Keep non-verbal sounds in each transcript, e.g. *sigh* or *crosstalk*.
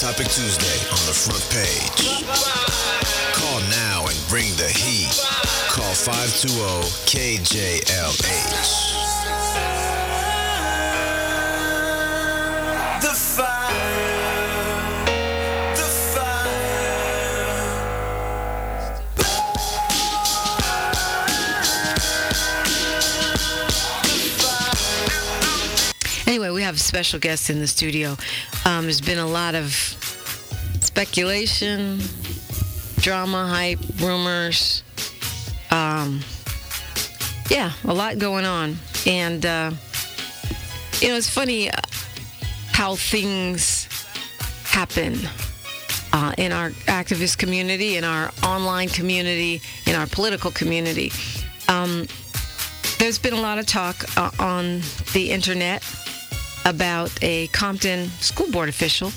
Topic Tuesday on the front page. Call now and bring the heat. Call 520-KJLH. The fire, the fire. Anyway, we have a special guest in the studio. Um, there's been a lot of speculation, drama, hype, rumors. Um, yeah, a lot going on. And, uh, you know, it's funny uh, how things happen uh, in our activist community, in our online community, in our political community. Um, there's been a lot of talk uh, on the internet about a Compton school board official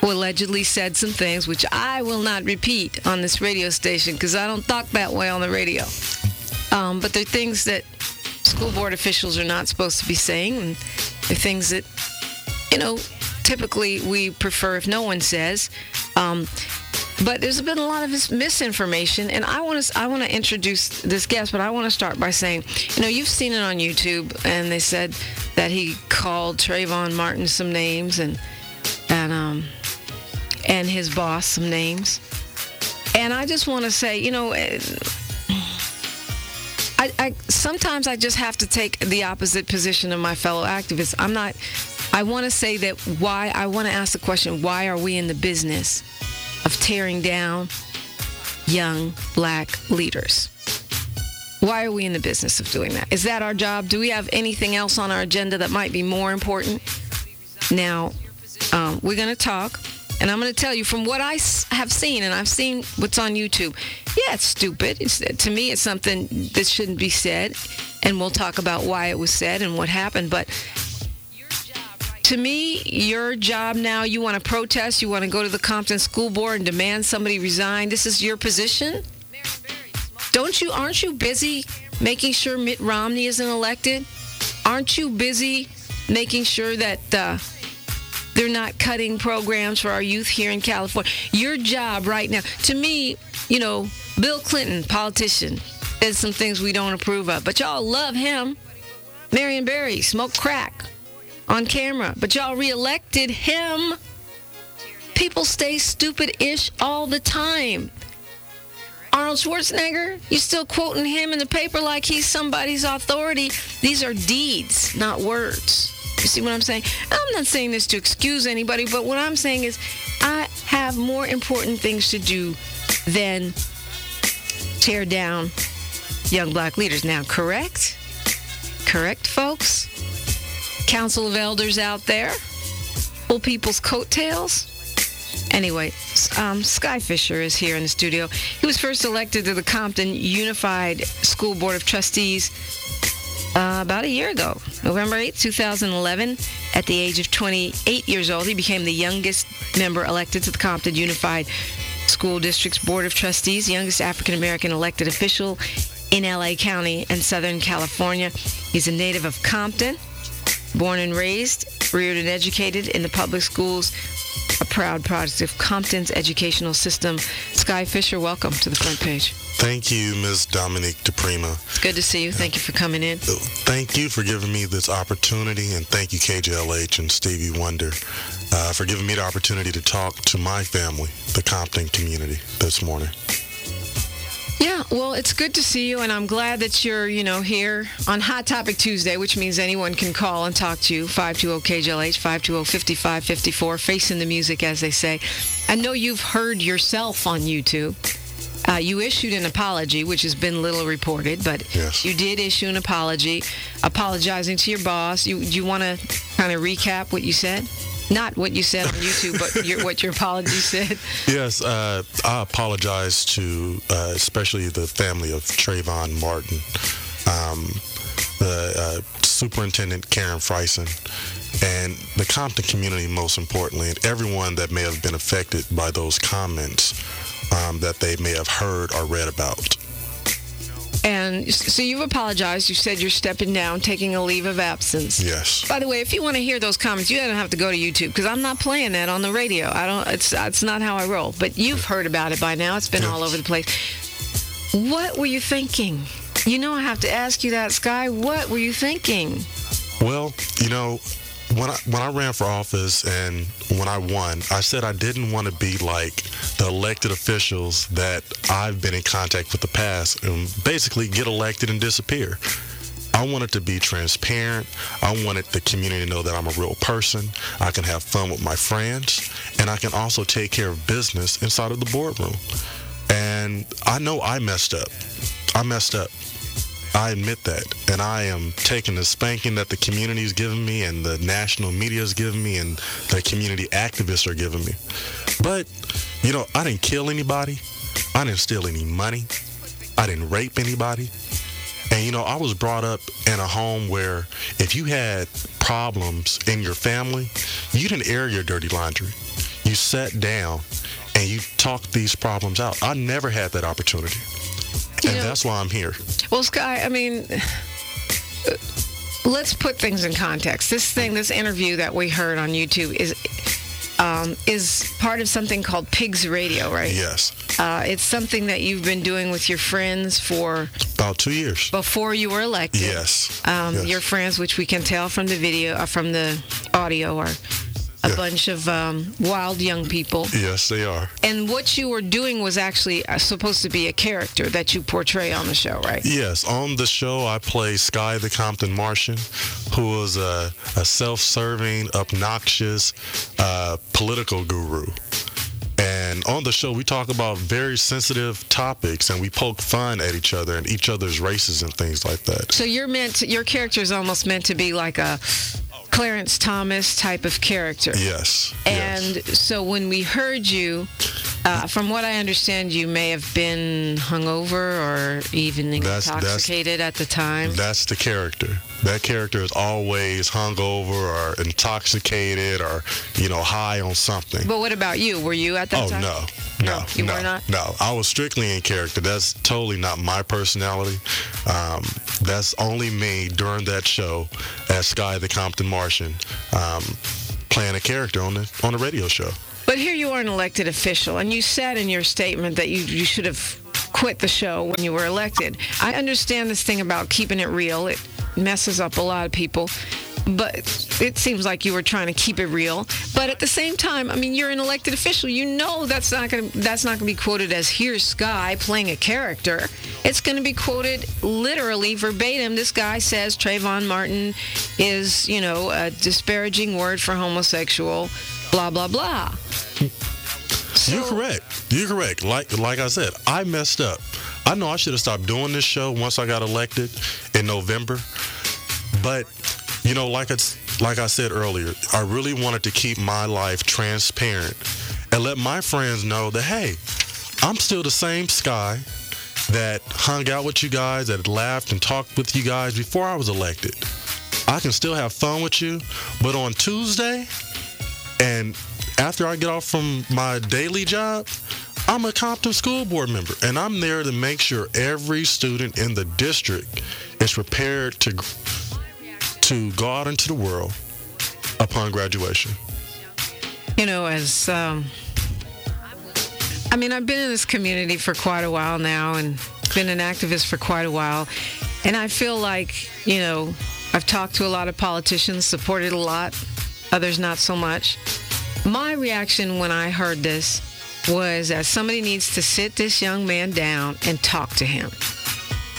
who allegedly said some things which I will not repeat on this radio station because I don't talk that way on the radio. Um, but they're things that school board officials are not supposed to be saying, and they're things that, you know, typically we prefer if no one says. Um, but there's been a lot of misinformation, and I want to I want to introduce this guest, but I want to start by saying, you know, you've seen it on YouTube, and they said that he called Trayvon Martin some names, and and um and his boss some names, and I just want to say, you know. eh, I, I sometimes I just have to take the opposite position of my fellow activists. I'm not. I want to say that why I want to ask the question: Why are we in the business of tearing down young black leaders? Why are we in the business of doing that? Is that our job? Do we have anything else on our agenda that might be more important? Now, um, we're going to talk, and I'm going to tell you from what I have seen, and I've seen what's on YouTube. Yeah, it's stupid. It's, to me, it's something that shouldn't be said, and we'll talk about why it was said and what happened. But to me, your job now, you want to protest, you want to go to the Compton School Board and demand somebody resign. This is your position? Don't you aren't you busy making sure Mitt Romney isn't elected? Aren't you busy making sure that uh, they're not cutting programs for our youth here in California? Your job right now, to me, you know, Bill Clinton, politician, did some things we don't approve of, but y'all love him. Marion Barry smoked crack on camera, but y'all reelected him. People stay stupid-ish all the time. Arnold Schwarzenegger, you still quoting him in the paper like he's somebody's authority. These are deeds, not words. You see what I'm saying? I'm not saying this to excuse anybody, but what I'm saying is I have more important things to do than tear down young black leaders. Now, correct? Correct, folks? Council of Elders out there? Pull people's coattails? Anyway, um, Sky Fisher is here in the studio. He was first elected to the Compton Unified School Board of Trustees uh, about a year ago, November 8, 2011. At the age of 28 years old, he became the youngest member elected to the Compton Unified School District's Board of Trustees, youngest African American elected official in LA County and Southern California. He's a native of Compton, born and raised, reared and educated in the public schools, a proud product of Compton's educational system. Sky Fisher, welcome to the front page. Thank you, Ms. Dominique DiPrima. It's good to see you. Thank you for coming in. Thank you for giving me this opportunity, and thank you, KJLH and Stevie Wonder, uh, for giving me the opportunity to talk to my family, the Compton community, this morning. Yeah, well, it's good to see you, and I'm glad that you're, you know, here on Hot Topic Tuesday, which means anyone can call and talk to you. 520-KJLH, 520-5554, facing the music, as they say. I know you've heard yourself on YouTube. Uh, you issued an apology, which has been little reported, but Yes. you did issue an apology, apologizing to your boss. You, you want to kind of recap what you said? Not what you said on YouTube, but your, what your apology said. Yes, uh, I apologize to uh, especially the family of Trayvon Martin, um, the uh, Superintendent Karen Frison, and the Compton community, most importantly, and everyone that may have been affected by those comments um, that they may have heard or read about. And so you've apologized. You said you're stepping down, taking a leave of absence. Yes. By the way, if you want to hear those comments, you don't have to go to YouTube because I'm not playing that on the radio. I don't. It's it's not how I roll. But you've heard about it by now. It's been all over the place. What were you thinking? You know I have to ask you that, Sky. What were you thinking? Well, you know, when I when I ran for office and when I won, I said I didn't want to be like the elected officials that I've been in contact with the past and basically get elected and disappear. I wanted to be transparent. I wanted the community to know that I'm a real person. I can have fun with my friends, and I can also take care of business inside of the boardroom. And I know I messed up. I messed up. I admit that. And I am taking the spanking that the community is giving me and the national media is giving me and the community activists are giving me. But, you know, I didn't kill anybody. I didn't steal any money. I didn't rape anybody. And, you know, I was brought up in a home where if you had problems in your family, you didn't air your dirty laundry. You sat down and you talked these problems out. I never had that opportunity. You and know- that's why I'm here. Well, Sky, I mean, uh, let's put things in context. This thing, this interview that we heard on YouTube is um, is part of something called Pigs Radio, right? Yes. Uh, it's something that you've been doing with your friends for About two years. before you were elected. Yes. Um, Yes. Your friends, which we can tell from the video, uh, from the audio, are a Yeah. bunch of um, wild young people. Yes, they are. And what you were doing was actually uh, supposed to be a character that you portray on the show, right? Yes, on the show, I play Sky the Compton Martian, who is a, a self serving, obnoxious uh, political guru. And on the show, we talk about very sensitive topics and we poke fun at each other and each other's races and things like that. So you're meant to, your character is almost meant to be like a Clarence Thomas type of character. Yes. And yes. so when we heard you, uh, from what I understand, you may have been hungover or even That's- that's- intoxicated at the time. That's the character. That character is always hungover or intoxicated or, you know, high on something. but what about you? Were you at that Oh time? no, No, no, you no, were not? no. I was strictly in character. That's totally not my personality. Um, that's only me during that show as Sky the Compton Martian, um, playing a character on the on the radio show. But here you are an elected official, and you said in your statement that you, you should have quit the show when you were elected. I understand this thing about keeping it real. It messes up a lot of people. But it seems like you were trying to keep it real. But at the same time, I mean, you're an elected official. You know that's not going to that's not going to be quoted as "Here's Sky playing a character." It's going to be quoted literally verbatim. This guy says Trayvon Martin is, you know, a disparaging word for homosexual. Blah blah blah. You're correct. You're correct. Like like I said, I messed up. I know I should have stopped doing this show once I got elected in November. But you know, like it's like I said earlier, I really wanted to keep my life transparent and let my friends know that hey, I'm still the same Sky that hung out with you guys, that laughed and talked with you guys before I was elected. I can still have fun with you, but on Tuesday and after I get off from my daily job, I'm a Compton school board member, and I'm there to make sure every student in the district is prepared to to go out into the world upon graduation. you know, as um, I mean, I've been in this community for quite a while now, and been an activist for quite a while, and I feel like you know, I've talked to a lot of politicians, supported a lot, others not so much. My reaction when I heard this was that somebody needs to sit this young man down and talk to him.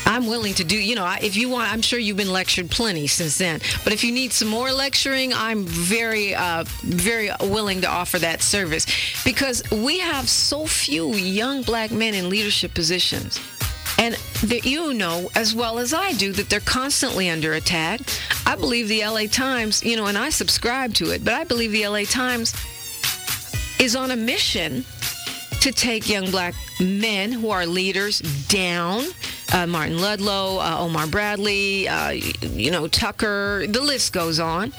I'm willing to do, you know, if you want, I'm sure you've been lectured plenty since then. But if you need some more lecturing, I'm very, uh, very willing to offer that service because we have so few young black men in leadership positions. And that you know as well as I do that they're constantly under attack. I believe the LA Times, you know, and I subscribe to it, but I believe the LA Times is on a mission to take young black men who are leaders down. Uh, Martin Ludlow, uh, Omar Bradley, uh, you know, Tucker, the list goes on.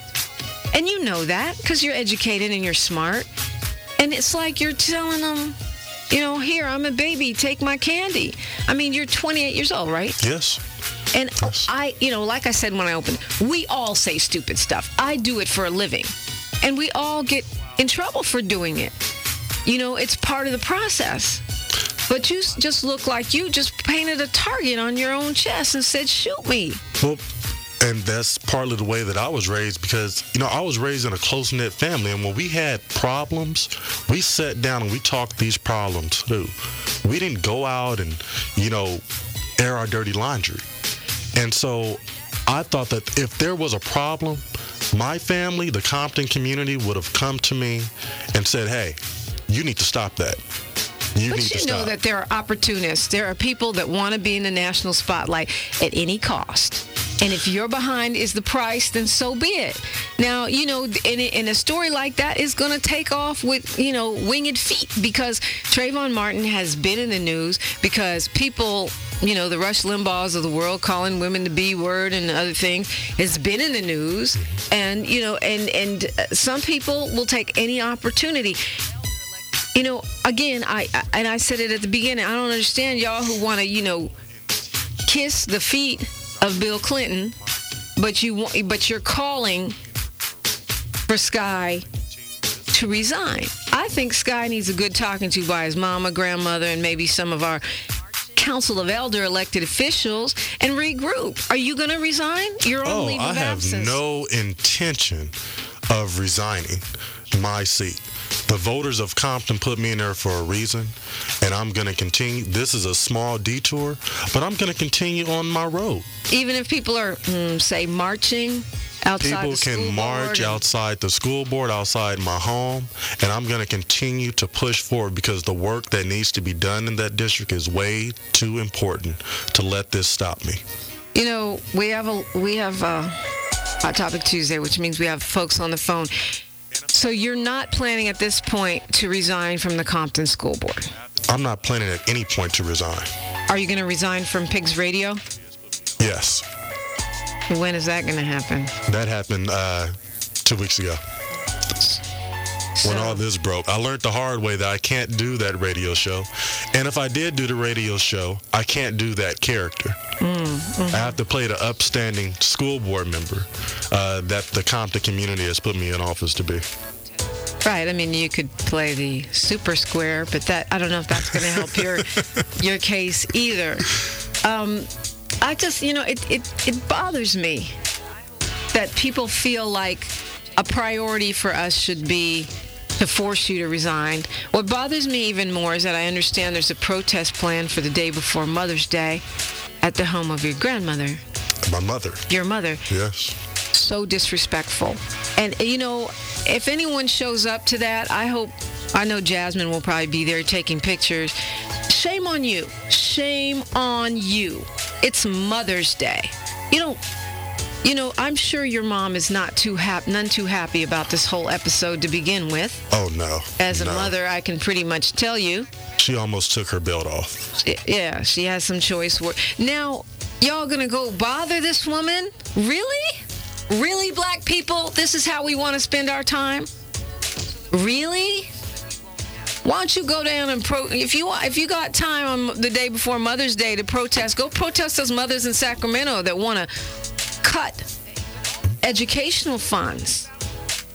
And you know that because you're educated and you're smart. And it's like you're telling them, You know, here, I'm a baby, take my candy. I mean, you're 28 years old, right? Yes. And Yes. I, you know, like I said when I opened, we all say stupid stuff. I do it for a living. And we all get in trouble for doing it. You know, it's part of the process. But you just look like you just painted a target on your own chest and said, shoot me. Well, and that's partly the way that I was raised because, you know, I was raised in a close knit family. And when we had problems, we sat down and we talked these problems through. We didn't go out and, you know, air our dirty laundry. And so I thought that if there was a problem, my family, the Compton community, would have come to me and said, hey, you need to stop that. You But need to stop you know that there are opportunists. There are people that want to be in the national spotlight at any cost. And if you're behind is the price, then so be it. Now, you know, in a, in a story like that is going to take off with, you know, winged feet because Trayvon Martin has been in the news because people, you know, the Rush Limbaughs of the world calling women the B word and other things has been in the news. And, you know, and, and uh, some people will take any opportunity you know, again, I, I and I said it at the beginning. I don't understand y'all who want to, you know, kiss the feet of Bill Clinton, but you want, but you're calling for Sky to resign. I think Sky needs a good talking to by his mama, grandmother, and maybe some of our council of elder elected officials and regroup. Are you going to resign? Your own Oh, leave I of have absence. no intention of resigning my seat. The voters of Compton put me in there for a reason, and I'm going to continue. This is a small detour, but I'm going to continue on my road. Even if people are, mm, say, marching outside People the school can march and- outside the school board, outside my home, and I'm going to continue to push forward because the work that needs to be done in that district is way too important to let this stop me. You know, we have a we have a Hot Topic Tuesday, which means we have folks on the phone. So you're not planning at this point to resign from the Compton School Board. I'm not planning at any point to resign. Are you going to resign from Pigs Radio? Yes, When is that going to happen? that happened uh, two weeks ago. when all this broke. I learned the hard way that I can't do that radio show. And if I did do the radio show, I can't do that character. I have to play the upstanding school board member uh, that the Compton community has put me in office to be. Right. I mean, you could play the super square, but that I don't know if that's going to help your *laughs* your case either. Um, I just, you know, it, it it bothers me that people feel like a priority for us should be to force you to resign. What bothers me even more is that I understand there's a protest plan for the day before Mother's Day at the home of your grandmother, My mother, your mother yes. So disrespectful. And you know, if anyone shows up to that, I hope I know Jasmine will probably be there taking pictures. Shame on you. Shame on you. It's Mother's Day. You don't you know, I'm sure your mom is not too happy, none too happy about this whole episode to begin with. Oh, no. As a mother, I can pretty much tell you. She almost took her belt off. Yeah, she has some choice words. Now, y'all gonna go bother this woman? Really? Really, black people? This is how we want to spend our time? Really? Why don't you go down and pro? If you if you got time on the day before Mother's Day to protest, go protest those mothers in Sacramento that want to cut educational funds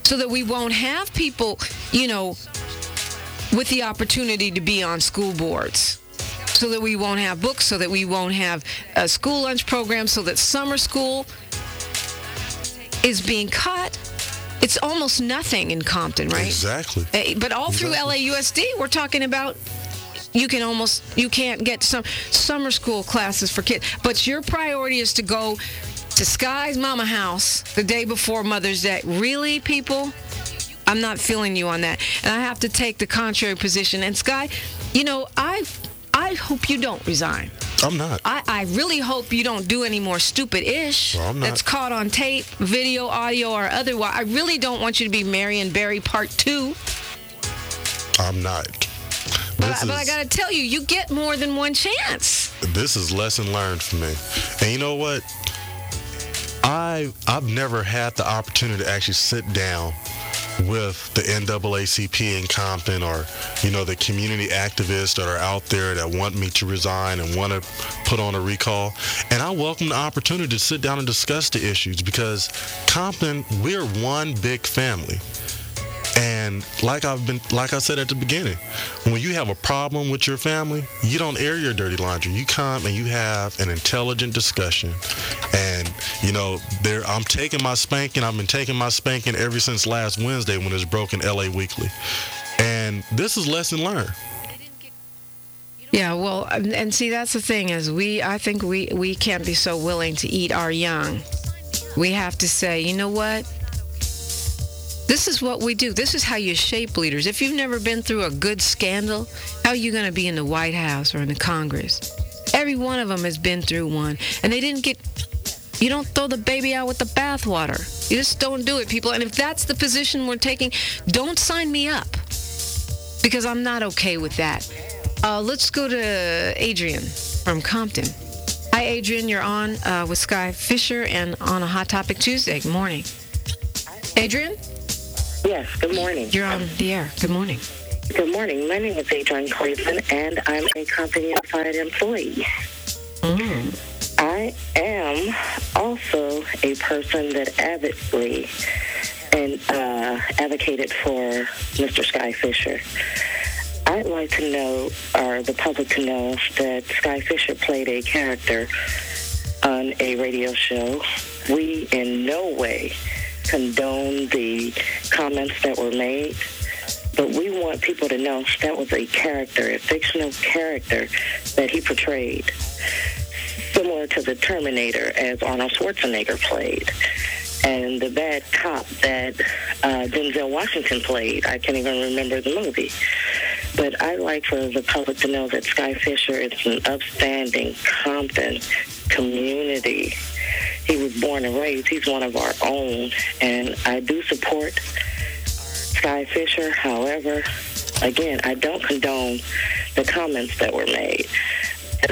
so that we won't have people, you know, with the opportunity to be on school boards so that we won't have books so that we won't have a school lunch program so that summer school is being cut it's almost nothing in compton right Exactly. Eh, but all through Exactly. lausd we're talking about you can almost you can't get some summer school classes for kids but your priority is to go to sky's mama house the day before mother's day really people I'm not feeling you on that. And I have to take the contrary position. And Sky, you know, I I hope you don't resign. I'm not. I, I really hope you don't do any more stupid ish Well, that's caught on tape, video, audio, or otherwise. I really don't want you to be Marion Barry Part 2. I'm not. But, This I, but I got to tell you, you get more than one chance. this is lesson learned for me. And you know what? I I've never had the opportunity to actually sit down with the NAACP in Compton or, you know, the community activists that are out there that want me to resign and want to put on a recall. And I welcome the opportunity to sit down and discuss the issues because Compton, we're one big family. And like I've been, like I said at the beginning, when you have a problem with your family, you don't air your dirty laundry. You come and you have an intelligent discussion. And you know, there, I'm taking my spanking. I've been taking my spanking ever since last Wednesday when it's broken LA Weekly. And this is lesson learned. Yeah, well, and see, that's the thing is we. I think we we can't be so willing to eat our young. We have to say, you know what? This is what we do. This is how you shape leaders. If you've never been through a good scandal, how are you going to be in the White House or in the Congress? Every one of them has been through one, and they didn't get. You don't throw the baby out with the bathwater. You just don't do it, people. And if that's the position we're taking, don't sign me up because I'm not okay with that. Uh, let's go to Adrian from Compton. Hi, Adrian. You're on uh, with Sky Fisher and on a Hot Topic Tuesday. Good morning. Adrian, Yes, good morning. you're on the air. Good morning. Good morning. My name is Adrian Cleveland, and I'm a Compton Unified employee. I am also a person that avidly and uh, advocated for Mr. Sky Fisher. I'd like to know, or the public to know, that Sky Fisher played a character on a radio show. We in no way condone the comments that were made, but we want people to know that was a character, a fictional character that he portrayed, similar to the Terminator as Arnold Schwarzenegger played. And the bad cop that uh, Denzel Washington played, I can't even remember the movie. But I like for the public to know that Sky Fisher is an upstanding Compton community. He was born and raised. He's one of our own. And I do support Sky Fisher. However, again, I don't condone the comments that were made.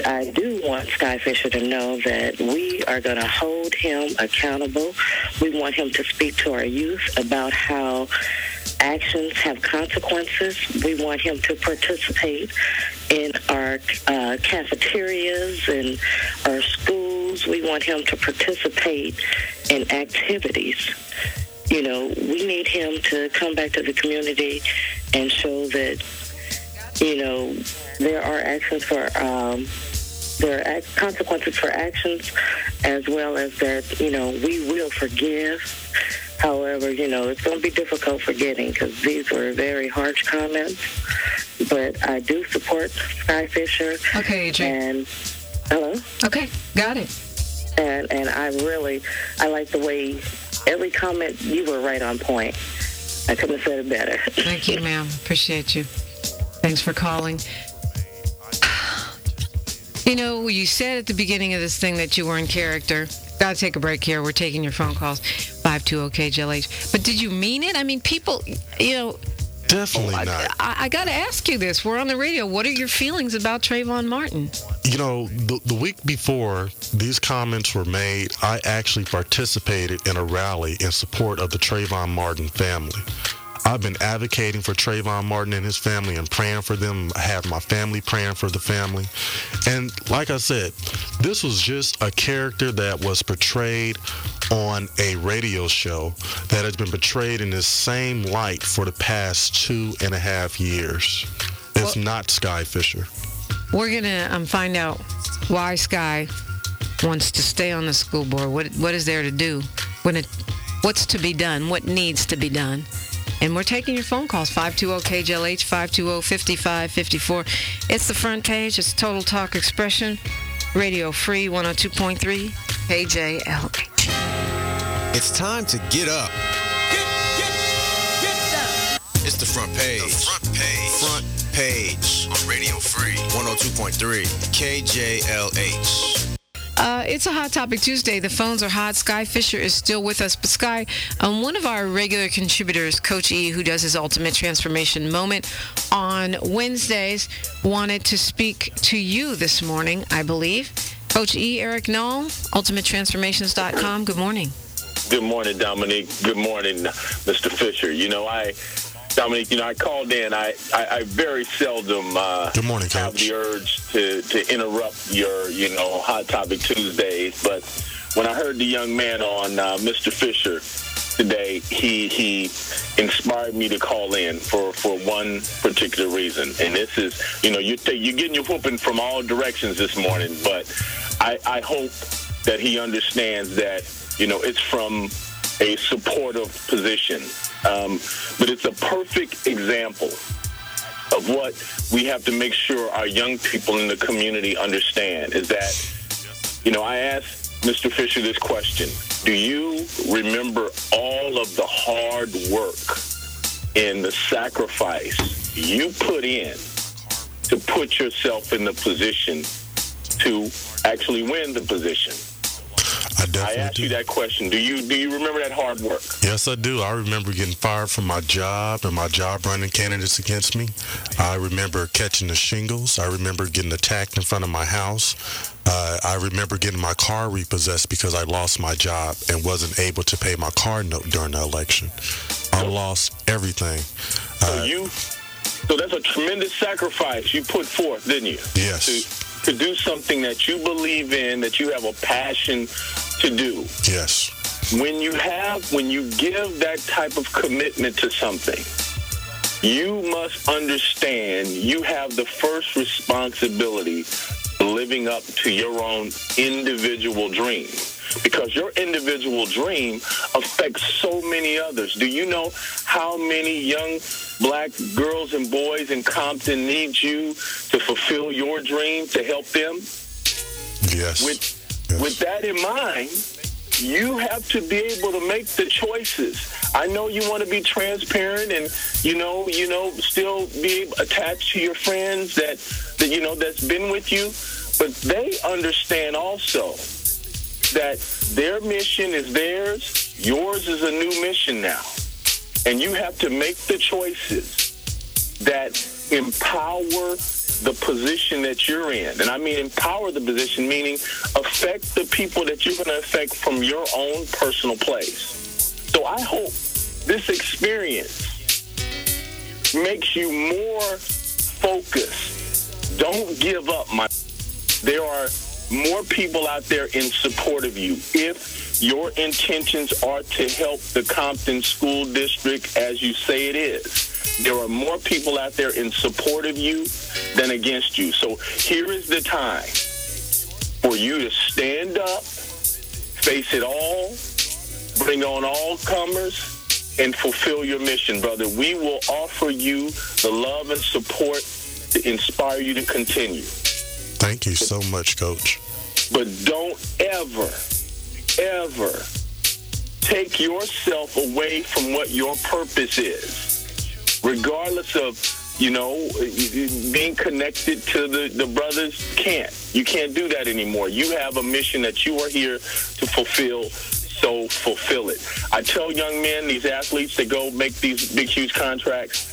I do want Sky Fisher to know that we are going to hold him accountable. We want him to speak to our youth about how actions have consequences. We want him to participate in our uh, cafeterias and our schools. We want him to participate in activities. You know, we need him to come back to the community and show that, you know, there are actions for, um, there are ac- consequences for actions, as well as that, you know, we will forgive. However, you know, it's going to be difficult forgetting because these were very harsh comments. But I do support Sky Fisher. Okay, Adrian. And hello, Okay, got it. and and I really I like the way every comment you were right on point. I couldn't have said it better. Thank you, ma'am. Appreciate you. Thanks for calling. You know, you said at the beginning of this thing that you were in character. Gotta take a break here. We're taking your phone calls. 520KJLH. But did you mean it? I mean, people, you know, Definitely oh, I, not. I, I gotta ask you this. We're on the radio. What are your feelings about Trayvon Martin? You know, the, the week before these comments were made, I actually participated in a rally in support of the Trayvon Martin family. I've been advocating for Trayvon Martin and his family and praying for them. I have my family praying for the family. And like I said, this was just a character that was portrayed on a radio show that has been portrayed in this same light for the past two and a half years. It's not Sky Fisher. We're gonna um, find out why Sky wants to stay on the school board. What what is there to do? When it, what's to be done? What needs to be done? And we're taking your phone calls 520-KJLH 520-5554. It's the front page. It's Total Talk Expression, Radio Free 102.3 KJLH. It's time to get up. It's the front page. The front page. Front page on Radio Free 102.3 KJLH. Uh, it's a Hot Topic Tuesday. The phones are hot. Sky Fisher is still with us. But Sky, um, one of our regular contributors, Coach E, who does his Ultimate Transformation Moment on Wednesdays, wanted to speak to you this morning, I believe. Coach E, Eric Knoll, UltimateTransformations.com. Good morning. Good morning, Dominique. Good morning, Mr. Fisher. You know, I, Dominique, you know, I called in. I, I, I very seldom uh, Good morning, have Coach. the urge to, to interrupt your, you know, Hot Topic Tuesdays. But when I heard the young man on uh, Mr. Fisher today, he he inspired me to call in for, for one particular reason. And this is, you know, you you're getting your whooping from all directions this morning, but I, I hope that he understands that, you know, it's from a supportive position. Um, but it's a perfect example of what we have to make sure our young people in the community understand is that, you know, I asked Mr. Fisher this question. Do you remember all of the hard work and the sacrifice you put in to put yourself in the position to actually win the position? I I definitely asked do. you that question. Do you do you remember that hard work? Yes, I do. I remember getting fired from my job and my job running candidates against me. I remember catching the shingles. I remember getting attacked in front of my house. Uh, I remember getting my car repossessed because I lost my job and wasn't able to pay my car note during the election. I lost everything. So Uh, you, so that's a tremendous sacrifice you put forth, didn't you? Yes. To, to do something that you believe in, that you have a passion to do. yes. When you have, when you give that type of commitment to something, you must understand you have the first responsibility living up to your own individual dream because your individual dream affects so many others. Do you know how many young black girls and boys in Compton need you to fulfill your dream to help them? Yes. With Yes. with that in mind, you have to be able to make the choices. I know you want to be transparent and you know, you know, still be attached to your friends that that you know that's been with you, but they understand also that their mission is theirs, yours is a new mission now. And you have to make the choices that empower the position that you're in. And I mean empower the position, meaning affect the people that you're going to affect from your own personal place. So I hope this experience makes you more focused. Don't give up, my. There are more people out there in support of you. If your intentions are to help the Compton School District as you say it is, there are more people out there in support of you than against you. So here is the time for you to stand up, face it all, bring on all comers, and fulfill your mission, brother. We will offer you the love and support to inspire you to continue. Thank you so much, Coach. But don't ever, ever take yourself away from what your purpose is. Regardless of, you know, being connected to the, the brothers, can't. You can't do that anymore. You have a mission that you are here to fulfill, so fulfill it. I tell young men, these athletes that go make these big, huge contracts,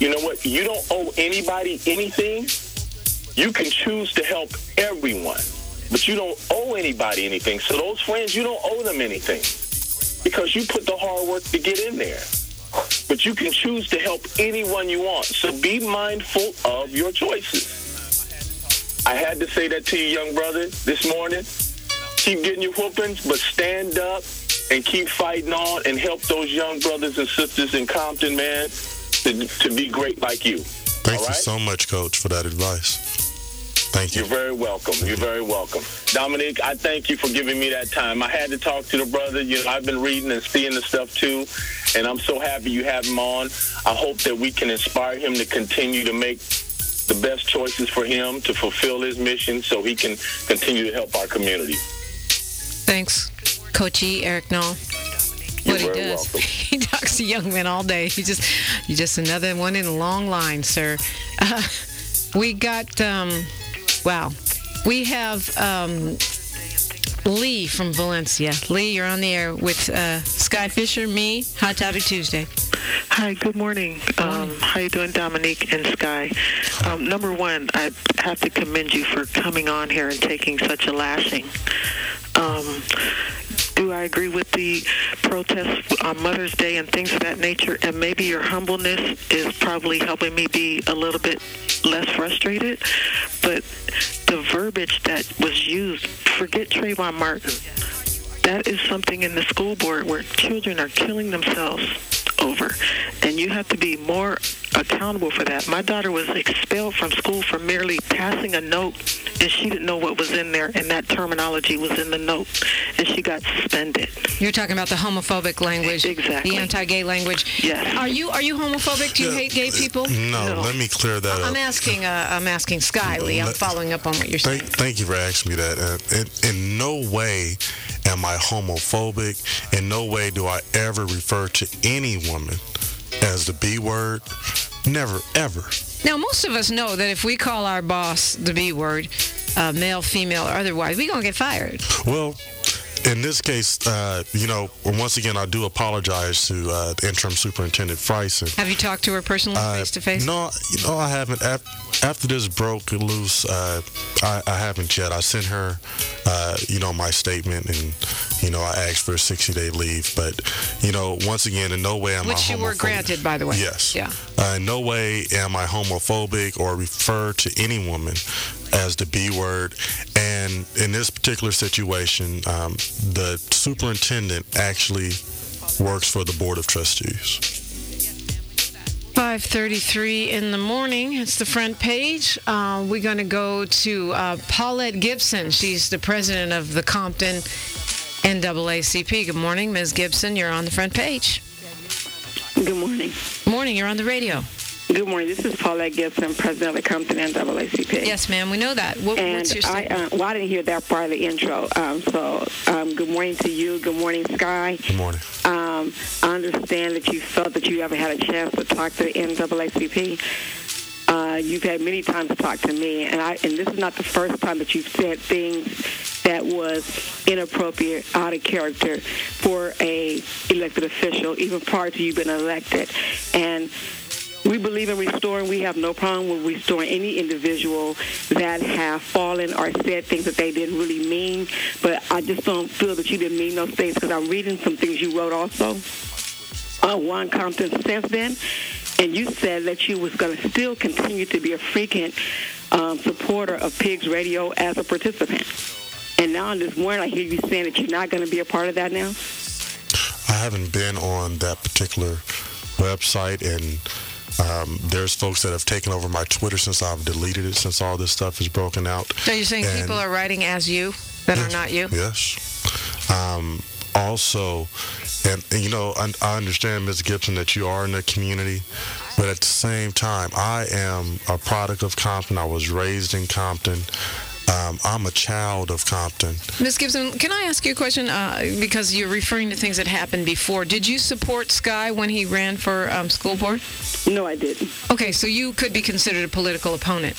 you know what? You don't owe anybody anything. You can choose to help everyone, but you don't owe anybody anything. So those friends, you don't owe them anything because you put the hard work to get in there. But you can choose to help anyone you want. So be mindful of your choices. I had to say that to you, young brother, this morning. Keep getting your whoopings, but stand up and keep fighting on and help those young brothers and sisters in Compton, man, to, to be great like you. Thank you so much, Coach, for that advice. Thank you. You're very welcome. You're very welcome. Dominique, I thank you for giving me that time. I had to talk to the brother. You know, I've been reading and seeing the stuff too, and I'm so happy you have him on. I hope that we can inspire him to continue to make the best choices for him to fulfill his mission so he can continue to help our community. Thanks, Coach E, Eric Knoll. What he does, welcome. *laughs* he talks to young men all day. He just, you're just another one in a long line, sir. Uh, we got, um, wow, we have um, Lee from Valencia. Lee, you're on the air with uh, Sky Fisher, me, Hot Topic Tuesday. Hi, good morning. Um, how you doing, Dominique and Sky? Um, number one, I have to commend you for coming on here and taking such a lashing. Um, do I agree with the protests on Mother's Day and things of that nature? And maybe your humbleness is probably helping me be a little bit less frustrated. But the verbiage that was used, forget Trayvon Martin. That is something in the school board where children are killing themselves over. And you have to be more accountable for that. My daughter was expelled from school for merely passing a note, and she didn't know what was in there, and that terminology was in the note, and she got suspended. You're talking about the homophobic language, Exactly. the anti-gay language. Yes. Are you are you homophobic? Do you hate gay people? No, No. let me clear that up. I'm up. asking. Uh, I'm asking Sky Lee. I'm following up on what you're saying. Thank, thank you for asking me that. Uh, in, in no way am I homophobic. In no way do I ever refer to any woman as the B word. Never, ever. Now, most of us know that if we call our boss the B word, uh, male, female, or otherwise, we're going to get fired. Well, in this case, uh, you know, once again, I do apologize to uh, the interim superintendent Frison. Have you talked to her personally, face to face? No, you know, I haven't. After this broke loose, uh, I, I haven't yet. I sent her, uh, you know, my statement, and you know, I asked for a 60-day leave. But you know, once again, in no way am Which I you were granted, by the way. Yes. Yeah. Uh, in no way am I homophobic or refer to any woman as the B word. And in this particular situation, um, the superintendent actually works for the board of trustees. 5:33 in the morning. It's the front page. Uh, we're going to go to uh, Paulette Gibson. She's the president of the Compton NAACP. Good morning, Ms. Gibson. You're on the front page. Good morning. Morning. You're on the radio. Good morning. This is Paulette Gibson, president of the Compton NAACP. Yes, ma'am. We know that. What, And what's your I, uh, well, I didn't hear that part of the intro. Um, so, um, good morning to you. Good morning, Sky. Good morning. Um, I understand that you felt that you ever had a chance to talk to the NAACP. Uh, you've had many times to talk to me, and I and this is not the first time that you've said things that was inappropriate, out of character for a elected official, even prior to you being elected. And we believe in restoring. We have no problem with restoring any individual that have fallen or said things that they didn't really mean. But I just don't feel that you didn't mean those things because I'm reading some things you wrote also on Juan Compton since then. And you said that you was going to still continue to be a frequent um, supporter of Pigs Radio as a participant. And now this morning, I hear you saying that you're not going to be a part of that now. I haven't been on that particular website, and um, there's folks that have taken over my Twitter since I've deleted it, since all this stuff is broken out. So you're saying and- people are writing as you that are not you? Yes. Um, also, and, and, you know, I, I understand, Ms. Gibson, that you are in the community, but at the same time, I am a product of Compton. I was raised in Compton. Um, I'm a child of Compton. Ms. Gibson, can I ask you a question? Uh, because you're referring to things that happened before. Did you support Sky when he ran for um, school board? No, I didn't. Okay, so you could be considered a political opponent.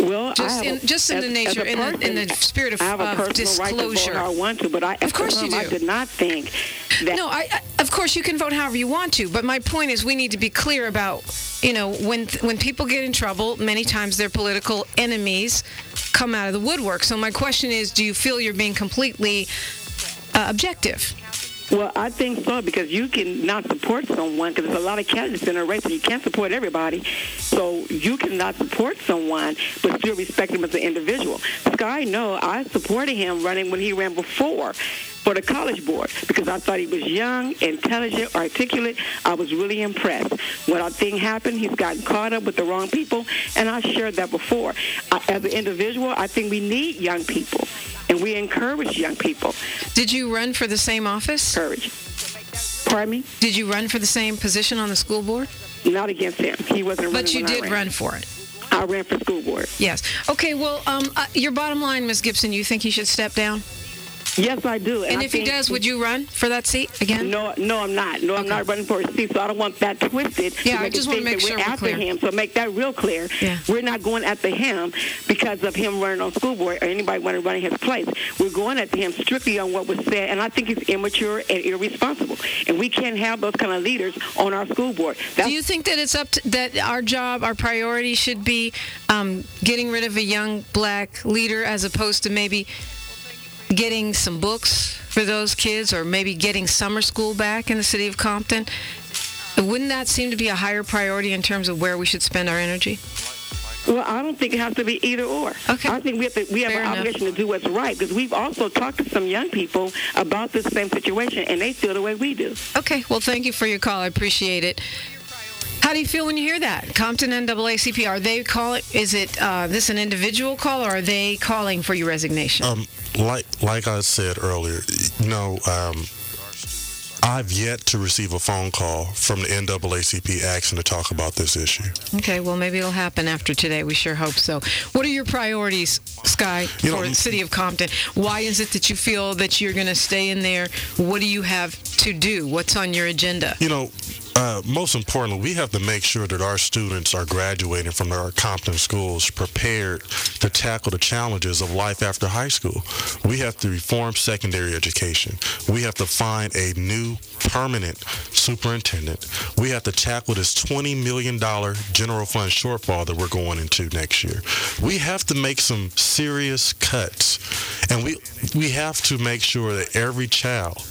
Well, Just in- a- just in as- the nature- in the- in the spirit of- I have a of personal right to disclosure. vote how I want to, but I, Of course you I did not think that. No, I, I of course you can vote however you want to, but my point is we need to be clear about, you know, when when people get in trouble, many times their political enemies come out of the woodwork. So my question is, do you feel you're being completely uh, objective? Well, I think so because you can not support someone because there's a lot of candidates in a race and you can't support everybody. So you cannot support someone but still respect him as an individual. Sky, no, I supported him running when he ran before for the college board because I thought he was young, intelligent, articulate. I was really impressed. When I thing happened, he's gotten caught up with the wrong people, and I shared that before. I, as an individual, I think we need young people, and we encourage young people. Did you run for the same office? Encourage. Pardon me? Did you run for the same position on the school board? Not against him. He wasn't running But you did ran. run for it. I ran for school board. Yes. Okay. Well, um, uh, your bottom line, Ms. Gibson, you think he should step down? Yes, I do. And I if he does, would you run for that seat again? No, no, I'm not. No, I'm not running for a seat, so I don't want that twisted. Yeah, I just wanna think make sure we're after clear. him. So make that real clear. Yeah. We're not going after him because of him running on school board or anybody want to run in his place. We're going after him strictly on what was said, and I think he's immature and irresponsible. And we can't have those kind of leaders on our school board. That's Do you think that it's up to, that our job, our priority should be um, getting rid of a young black leader as opposed to maybe getting some books for those kids or maybe getting summer school back in the city of Compton. Wouldn't that seem to be a higher priority in terms of where we should spend our energy? Well, I don't think it has to be either or. Okay. I think we have to, we have Fair an enough. obligation to do what's right because we've also talked to some young people about this same situation and they feel the way we do. Okay, well, thank you for your call. I appreciate it. How do you feel when you hear that? Compton NAACP, are they calling? Is it uh, this an individual call or are they calling for your resignation? Um, like like I said earlier, you know, um, I've yet to receive a phone call from the NAACP asking to talk about this issue. Okay, well, maybe it'll happen after today. We sure hope so. What are your priorities, Skyy, You for know, the city of Compton? Why is it that you feel that you're going to stay in there? What do you have to do? What's on your agenda? You know, uh, most importantly, we have to make sure that our students are graduating from our Compton schools prepared to tackle the challenges of life after high school. We have to reform secondary education. We have to find a new permanent superintendent. We have to tackle this $20 million general fund shortfall that we're going into next year. We have to make some serious cuts. And we, we have to make sure that every child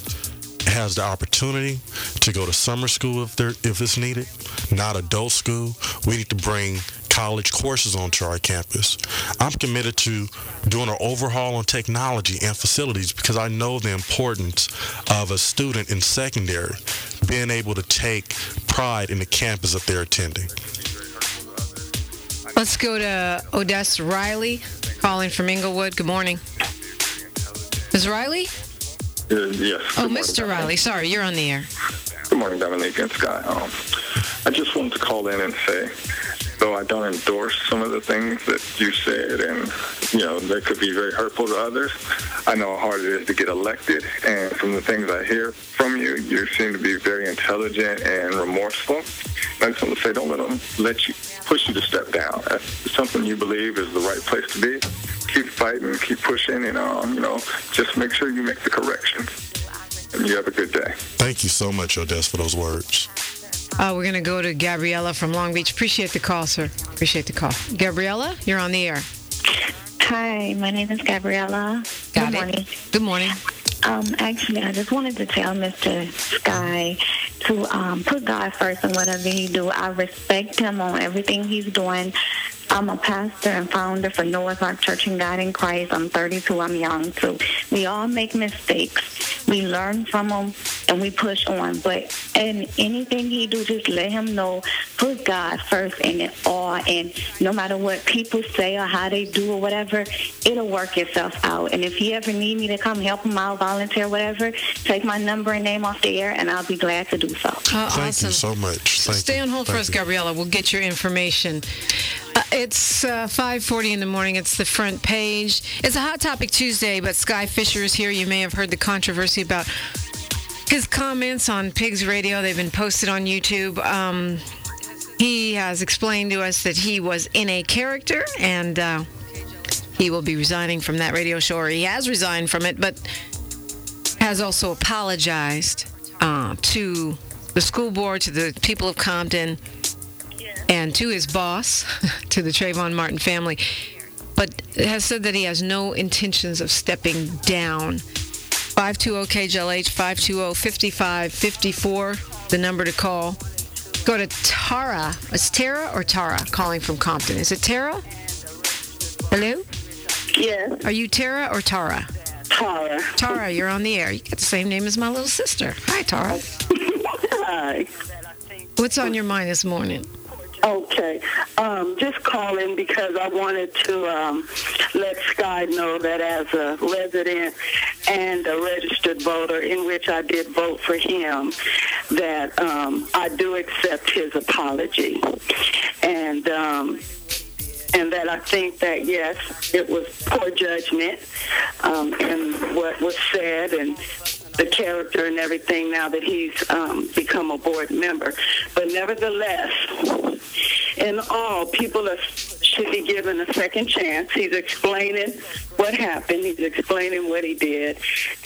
has the opportunity to go to summer school if if it's needed, not adult school. We need to bring college courses onto our campus. I'm committed to doing an overhaul on technology and facilities because I know the importance of a student in secondary being able to take pride in the campus that they're attending. Let's go to Odessa Riley, calling from Inglewood. Good morning. Ms. Riley? Uh, yes. Oh, Good Mr. Riley. Sorry, you're on the air. Good morning, Dominique and Scott. Um, I just wanted to call in and say, though I don't endorse some of the things that you said, and you know they could be very hurtful to others. I know how hard it is to get elected, and from the things I hear from you, you seem to be very intelligent and remorseful. I just want to say, don't let them let you push you to step down. If something you believe is the right place to be, keep fighting, keep pushing, and um, you know, just make sure you make the corrections. And you have a good day. Thank you so much, Odessa, for those words. Uh, we're going to go to Gabriella from Long Beach. Appreciate the call, sir. Appreciate the call. Gabriella, you're on the air. Hi, my name is Gabriella. Got Good it. morning. Good morning. Um, actually, I just wanted to tell Mr. Skyy to um, put God first in whatever he do. I respect him on everything he's doing. I'm a pastor and founder for Noah's Ark Church and God in Christ. I'm 32. I'm young too. We all make mistakes. We learn from them and we push on. But in anything he do, just let him know. Put God first in it all. And no matter what people say or how they do or whatever, it'll work itself out. And if he ever need me to come help him out, volunteer, whatever, take my number and name off the air, and I'll be glad to do so. Uh, Thank awesome. you so much. Thank Stay on hold for Thank us, you. Gabriella. We'll get your information. Uh, it's uh, 5:40 in the morning. It's the front page. It's a hot topic Tuesday, but Skyy Fisher is here. You may have heard the controversy about his comments on Pigs Radio. They've been posted on YouTube. Um, he has explained to us that he was in a character and uh, he will be resigning from that radio show, or he has resigned from it, but has also apologized uh, to the school board, to the people of Compton, and to his boss, *laughs* to the Trayvon Martin family, but has said that he has no intentions of stepping down. 520-KJLH, 520-5554, the number to call. Go to Tara. Is Tara or Tara calling from Compton? Is it Tara? Hello? Yes, Are you Tara or Tara? Tara. Tara, you're on the air. You got the same name as my little sister. Hi, Tara. *laughs* Hi. What's on your mind this morning? Okay. Um, just calling because I wanted to um, let Skyy know that as a resident and a registered voter, in which I did vote for him, that um, I do accept his apology. And um, and that I think that yes, it was poor judgment um, in what was said and the character and everything. Now that he's um, become a board member, but nevertheless, in all, people are, should be given a second chance. He's explaining what happened. He's explaining what he did,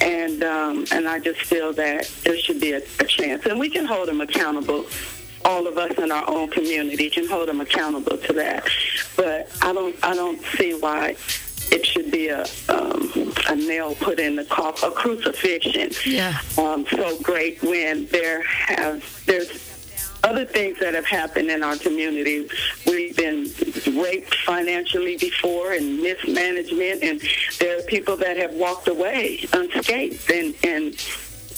and um, and I just feel that there should be a, a chance, and we can hold him accountable all of us in our own community can hold them accountable to that. But I don't I don't see why it should be a um, a nail put in the coffin, a crucifixion. Yeah. Um, so great when there have there's other things that have happened in our community. We've been raped financially before and mismanagement, and there are people that have walked away unscathed, and and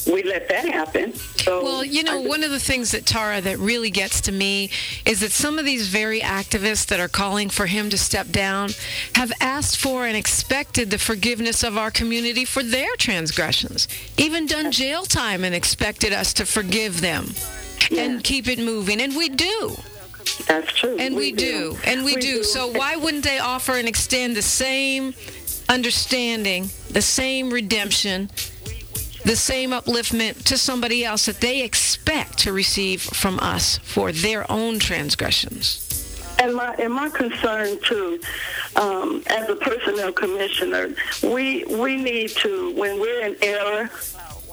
we let that happen. So Well, you know, one of the things that Tara that really gets to me is that some of these very activists that are calling for him to step down have asked for and expected the forgiveness of our community for their transgressions. Even done jail time and expected us to forgive them and keep it moving, and we do. That's true. And we, do. And we, do. So why wouldn't they offer and extend the same understanding, the same redemption, the same upliftment to somebody else that they expect to receive from us for their own transgressions? And my and my concern too, um, as a personnel commissioner, we we need to when we're in error,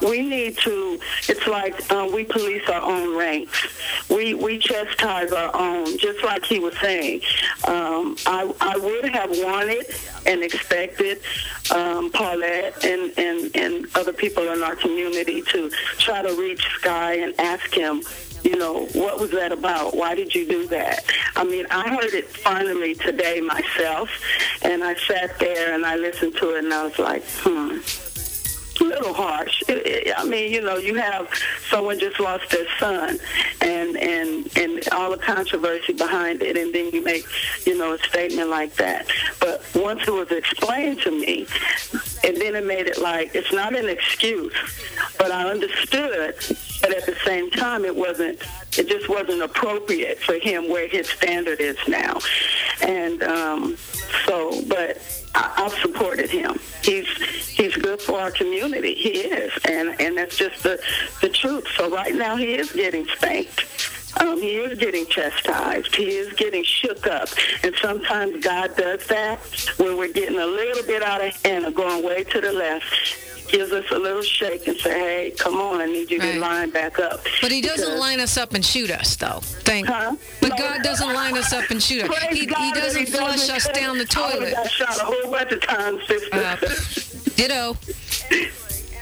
we need to. It's like um, we police our own ranks. We we chastise our own, just like he was saying. Um, I I would have wanted and expected um, Paulette and, and and other people in our community to try to reach Skyy and ask him you know, what was that about? Why did you do that? I mean, I heard it finally today myself, and I sat there and I listened to it, and I was like, hmm. Little harsh. It, it, I mean, you know, you have someone just lost their son, and and and all the controversy behind it, and then you make, you know, a statement like that. But once it was explained to me, and then it made it like it's not an excuse, but I understood. But at the same time, it wasn't. It just wasn't appropriate for him where his standard is now, and um, so. But I've supported him. He's he's good for our community. He is, and and that's just the the truth. So right now, he is getting spanked. Um, he is getting chastised. He is getting shook up. And sometimes God does that when we're getting a little bit out of hand or going way to the left. Gives us a little shake and say, "Hey, come on! I need you to line back up." But he doesn't Because- line us up and shoot us, though. Thank. Huh? But No. God doesn't line us up and shoot us. He, he doesn't flush us down the I toilet. got shot a whole bunch of times, sister. Uh, ditto. *laughs*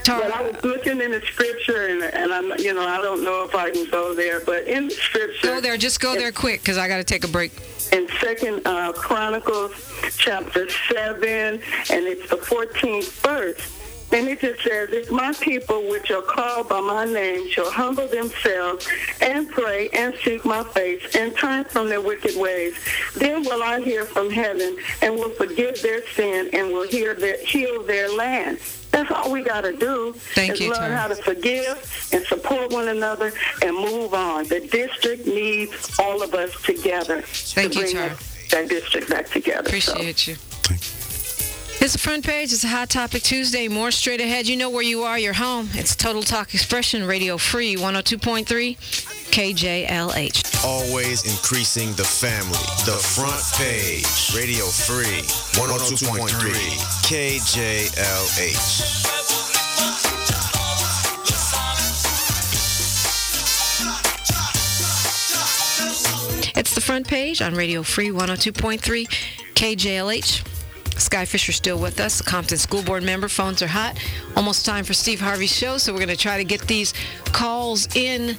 But I was looking in the scripture, and, and I'm, you know, I don't know if I can go there, but in the scripture, Go there. Just go there quick, because I got to take a break. in Second uh, Chronicles chapter seven, and it's the 14th verse. And it just says, If my people, which are called by my name, shall humble themselves and pray and seek my face and turn from their wicked ways, then will I hear from heaven and will forgive their sin and will hear their, heal their land. That's all we got to do Thank is you, learn Tara. how to forgive and support one another and move on. The district needs all of us together Thank to you, bring Tara. that, that district back together. So- Appreciate you. It's the front page. It's a Hot Topic Tuesday. More straight ahead. You know where you are. You're home. It's Total Talk Expression Radio Free 102.3 KJLH. Always increasing the family. The front page. Radio Free. 102.3 KJLH. It's the front page on Radio Free 102.3 KJLH. Skyy Fisher still with us, Compton School Board member. Phones are hot. Almost time for Steve Harvey's show, so we're going to try to get these calls in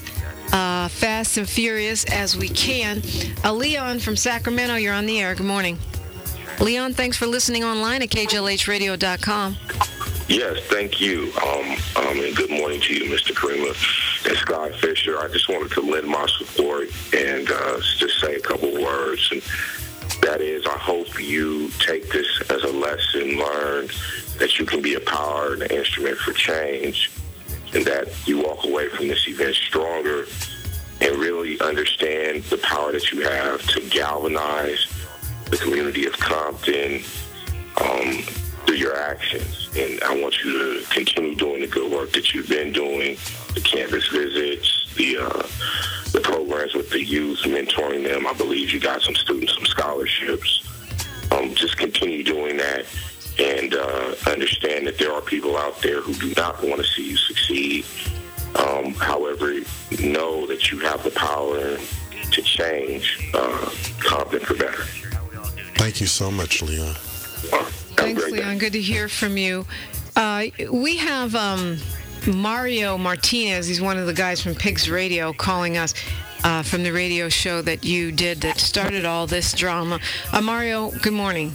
uh, fast and furious as we can. Uh, Leon from Sacramento, you're on the air. Good morning. Leon, thanks for listening online at KJLHradio.com. Yes, thank you. Um, um, and good morning to you, Mr. Karima and Scott Fisher. I just wanted to lend my support and uh, just say a couple words. And that is, I hope you take this as a lesson learned that you can be a power and an instrument for change, and that you walk away from this event stronger and really understand the power that you have to galvanize the community of Compton um, through your actions. And I want you to continue doing the good work that you've been doing, the campus visits, the uh, the programs with the youth, mentoring them. I believe you got some students, some scholarships. Um, just continue doing that and uh, understand that there are people out there who do not want to see you succeed. Um, however, know that you have the power to change uh, Compton for better. Thank you so much, Leon. Thanks, Leon. Good to hear from you. Uh, we have um, Mario Martinez. He's one of the guys from Pigs Radio calling us. Uh, from the radio show that you did that started all this drama. Uh, Mario, good morning.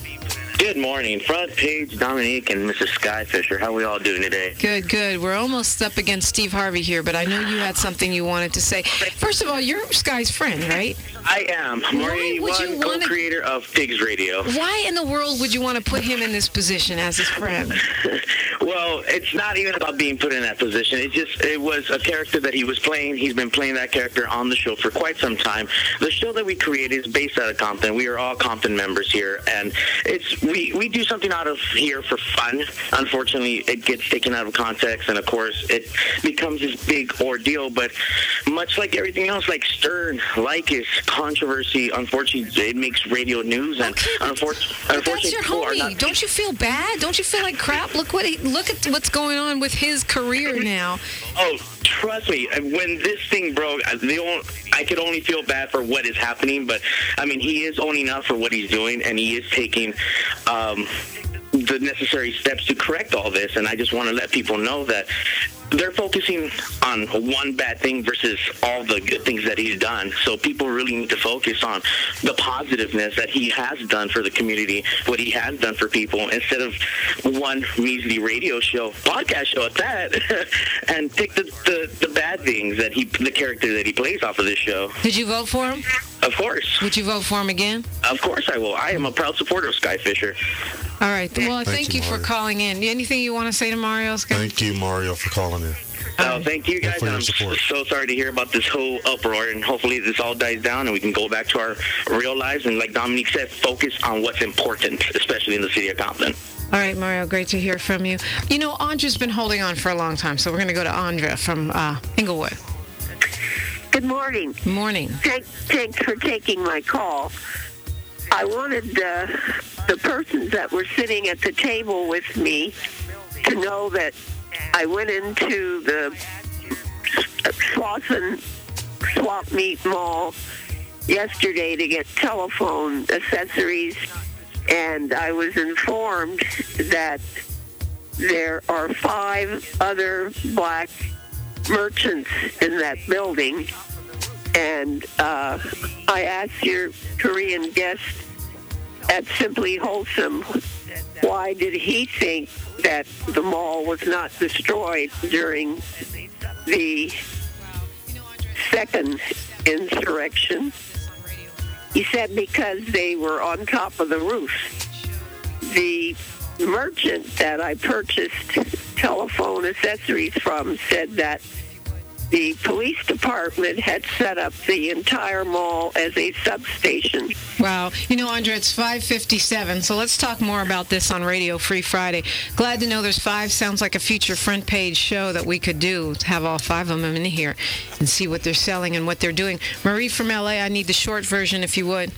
Good morning. Front page, Dominique and Mrs. Skyy Fisher. How are we all doing today? Good, good. We're almost up against Steve Harvey here, but I know you had something you wanted to say. First of all, you're Skyy's friend, right? I am. You One, wanna- co-creator of Pigs Radio. Why in the world would you want to put him in this position as his friend? *laughs* Well, it's not even about being put in that position. It just it was a character that he was playing. He's been playing that character on the show for quite some time. The show that we created is based out of Compton. We are all Compton members here, and it's we we do something out of here for fun. Unfortunately, it gets taken out of context, and of course, it becomes this big ordeal. But much like everything else, like Stern, like Lycus, controversy, unfortunately, it makes radio news, and unfortunately, But that's your homie. not Don't you feel bad? Don't you feel like crap? Look what he, look at what's going on with his career *laughs* now. Oh, trust me. When this thing broke, I- the only, I could only feel bad for what is happening. But I mean, he is owning up for what he's doing, and he is taking um, the necessary steps to correct all this. And I just want to let people know that they're focusing on one bad thing versus all the good things that he's done. So people really need to focus on the positiveness that he has done for the community, what he has done for people, instead of one measly radio show, podcast show at that, *laughs* and pick the, the, the bad things that he, the character that he plays off of this show. Did you vote for him? Of course. Would you vote for him again? Of course I will. I am a proud supporter of Skyy Fisher. All right. Well, thank, Thank you, you, for calling in. Anything you want to say to Mario? Thank you, Mario, for calling in. Oh, thank you guys. for your I'm support. so sorry to hear about this whole uproar, and hopefully this all dies down and we can go back to our real lives. And like Dominique said, focus on what's important, especially in the city of Compton. All right, Mario. Great to hear from you. You know, Andra's been holding on for a long time, so we're going to go to Andra from uh, Inglewood. Good morning. Morning. Thank, thanks for taking my call. I wanted uh, the persons that were sitting at the table with me to know that I went into the Slauson Swap Meet Mall yesterday to get telephone accessories, and I was informed that there are five other black merchants in that building. And uh, I asked your Korean guest at Simply Wholesome, why did he think that the mall was not destroyed during the second insurrection? He said because they were on top of the roof. The merchant that I purchased telephone accessories from said that the police department had set up the entire mall as a substation. Wow. You know, Andra, it's 557, so let's talk more about this on Radio Free Friday. Glad to know there's five. Sounds like a future front page show that we could do, have all five of them in here and see what they're selling and what they're doing. Marie from LA, I need the short version if you would.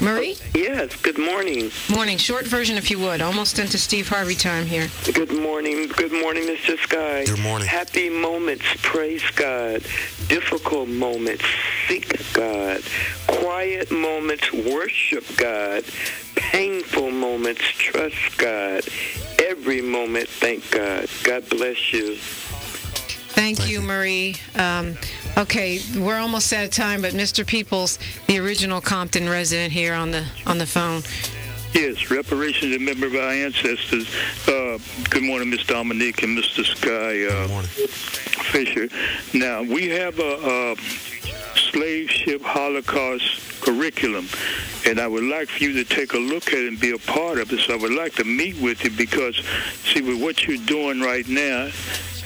Marie? Yes, good morning. Morning. Short version if you would. Almost into Steve Harvey time here. Good morning. Good morning, Mr. Skyy. Good morning. Happy moments, praise God. Difficult moments, seek God. Quiet moments, worship God. Painful moments, trust God. Every moment, thank God. God bless you. Thank, you, Marie. Um, okay, we're almost out of time, but Mr. Peoples, the original Compton resident here on the on the phone. Yes, reparations in memory of our ancestors. Uh, good morning, Miss Dominique and Mr. Skyy uh, Fisher. Now, we have a, a slave ship Holocaust curriculum, and I would like for you to take a look at it and be a part of it. So I would like to meet with you because, see, with what you're doing right now,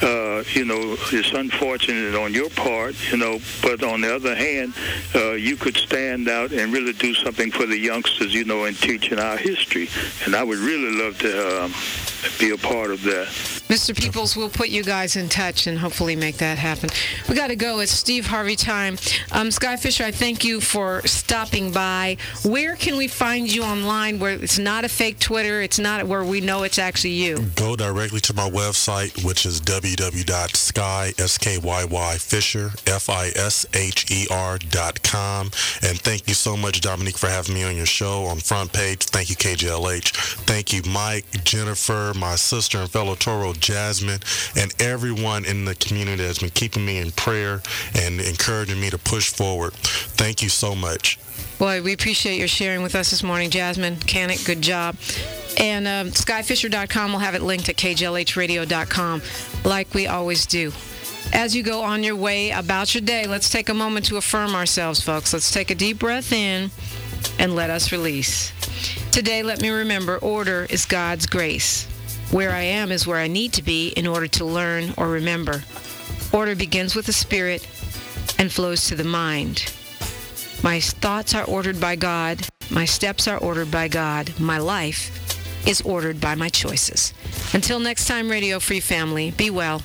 uh, you know, it's unfortunate on your part, you know, but on the other hand, uh, you could stand out and really do something for the youngsters, you know, in teaching our history. And I would really love to um, be a part of that. Mr. Peoples, we'll put you guys in touch and hopefully make that happen. We got to go. It's Steve Harvey time. Um, Skyy Fisher, I thank you for stopping by. Where can we find you online where it's not a fake Twitter? It's not where we know it's actually you. Go directly to my website, which is www.sky, S-K-Y-Y, Fisher, F-I-S-H-E-R dot com. And thank you so much, Dominique, for having me on your show on Front Page. Thank you, KJLH. Thank you, Mike, Jennifer, my sister and fellow Toro, Jasmyne, and everyone in the community that's been keeping me in prayer and encouraging me to push forward. Thank you so much. Boy, we appreciate your sharing with us this morning, Jasmyne Cannick. Good job. And um, skyfisher.com will have it linked at kjlhradio.com, like we always do. As you go on your way about your day, let's take a moment to affirm ourselves, folks. Let's take a deep breath in and let us release. Today, let me remember order is God's grace. Where I am is where I need to be in order to learn or remember. Order begins with the spirit and flows to the mind. My thoughts are ordered by God. My steps are ordered by God. My life is ordered by my choices. Until next time, Radio Free Family, be well.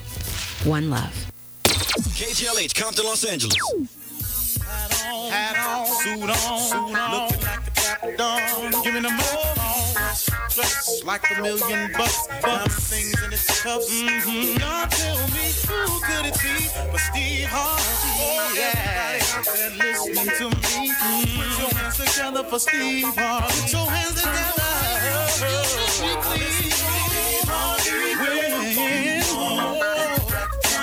One love. KJLH, Compton, Los Angeles. Hat on, suit on, suit on, looking like dapper dawn, giving them all. Dressed like a million bucks, but things in its cuffs. Mm-hmm. Now tell me who could it be but Steve Harvey? Oh, yeah. Everybody out there listening to me. Mm-hmm. Put your hands together for Steve Harvey. Put your hands together. Steve Harvey. When, oh,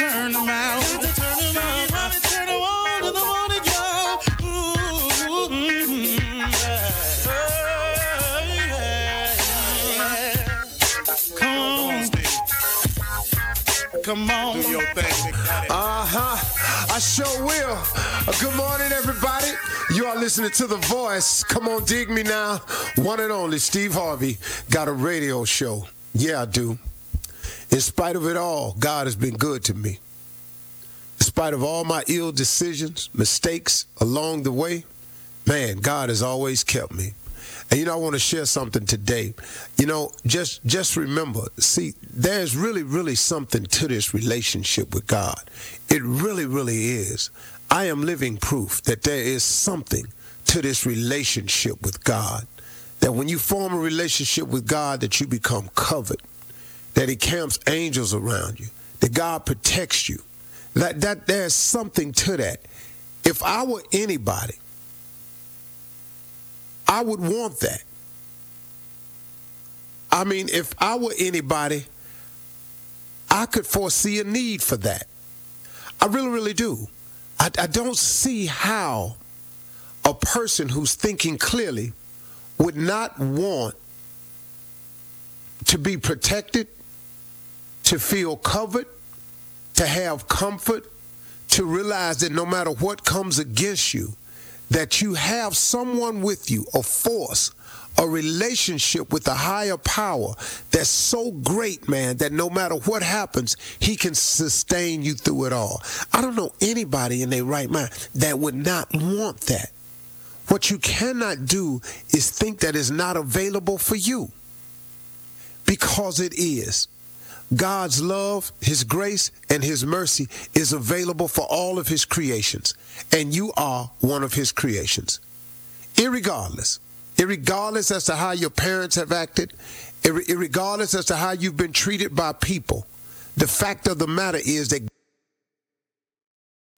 Oh, yeah. Come on, Come on. Do your thing, Uh huh. I sure will. Uh, good morning, everybody. You are listening to The Voice. Come on, dig me now. One and only Steve Harvey got a radio show. Yeah, I do. In spite of it all, God has been good to me. In spite of all my ill decisions, mistakes along the way, man, God has always kept me. And you know, I want to share something today. You know, just just remember, see, there's really, really something to this relationship with God. It really, really is. I am living proof that there is something to this relationship with God. That when you form a relationship with God, that you become covered, that He camps angels around you, that God protects you. That that there's something to that. If I were anybody, I would want that. I mean, if I were anybody, I could foresee a need for that. I really, really do. I, I don't see how a person who's thinking clearly would not want to be protected, to feel covered, to have comfort, to realize that no matter what comes against you, that you have someone with you, a force, a relationship with a higher power that's so great, man, that no matter what happens, he can sustain you through it all. I don't know anybody in their right mind that would not want that. What you cannot do is think that is not available for you because it is. God's love, His grace, and His mercy is available for all of His creations, and you are one of His creations. Irregardless, irregardless as to how your parents have acted, irregardless as to how you've been treated by people, the fact of the matter is that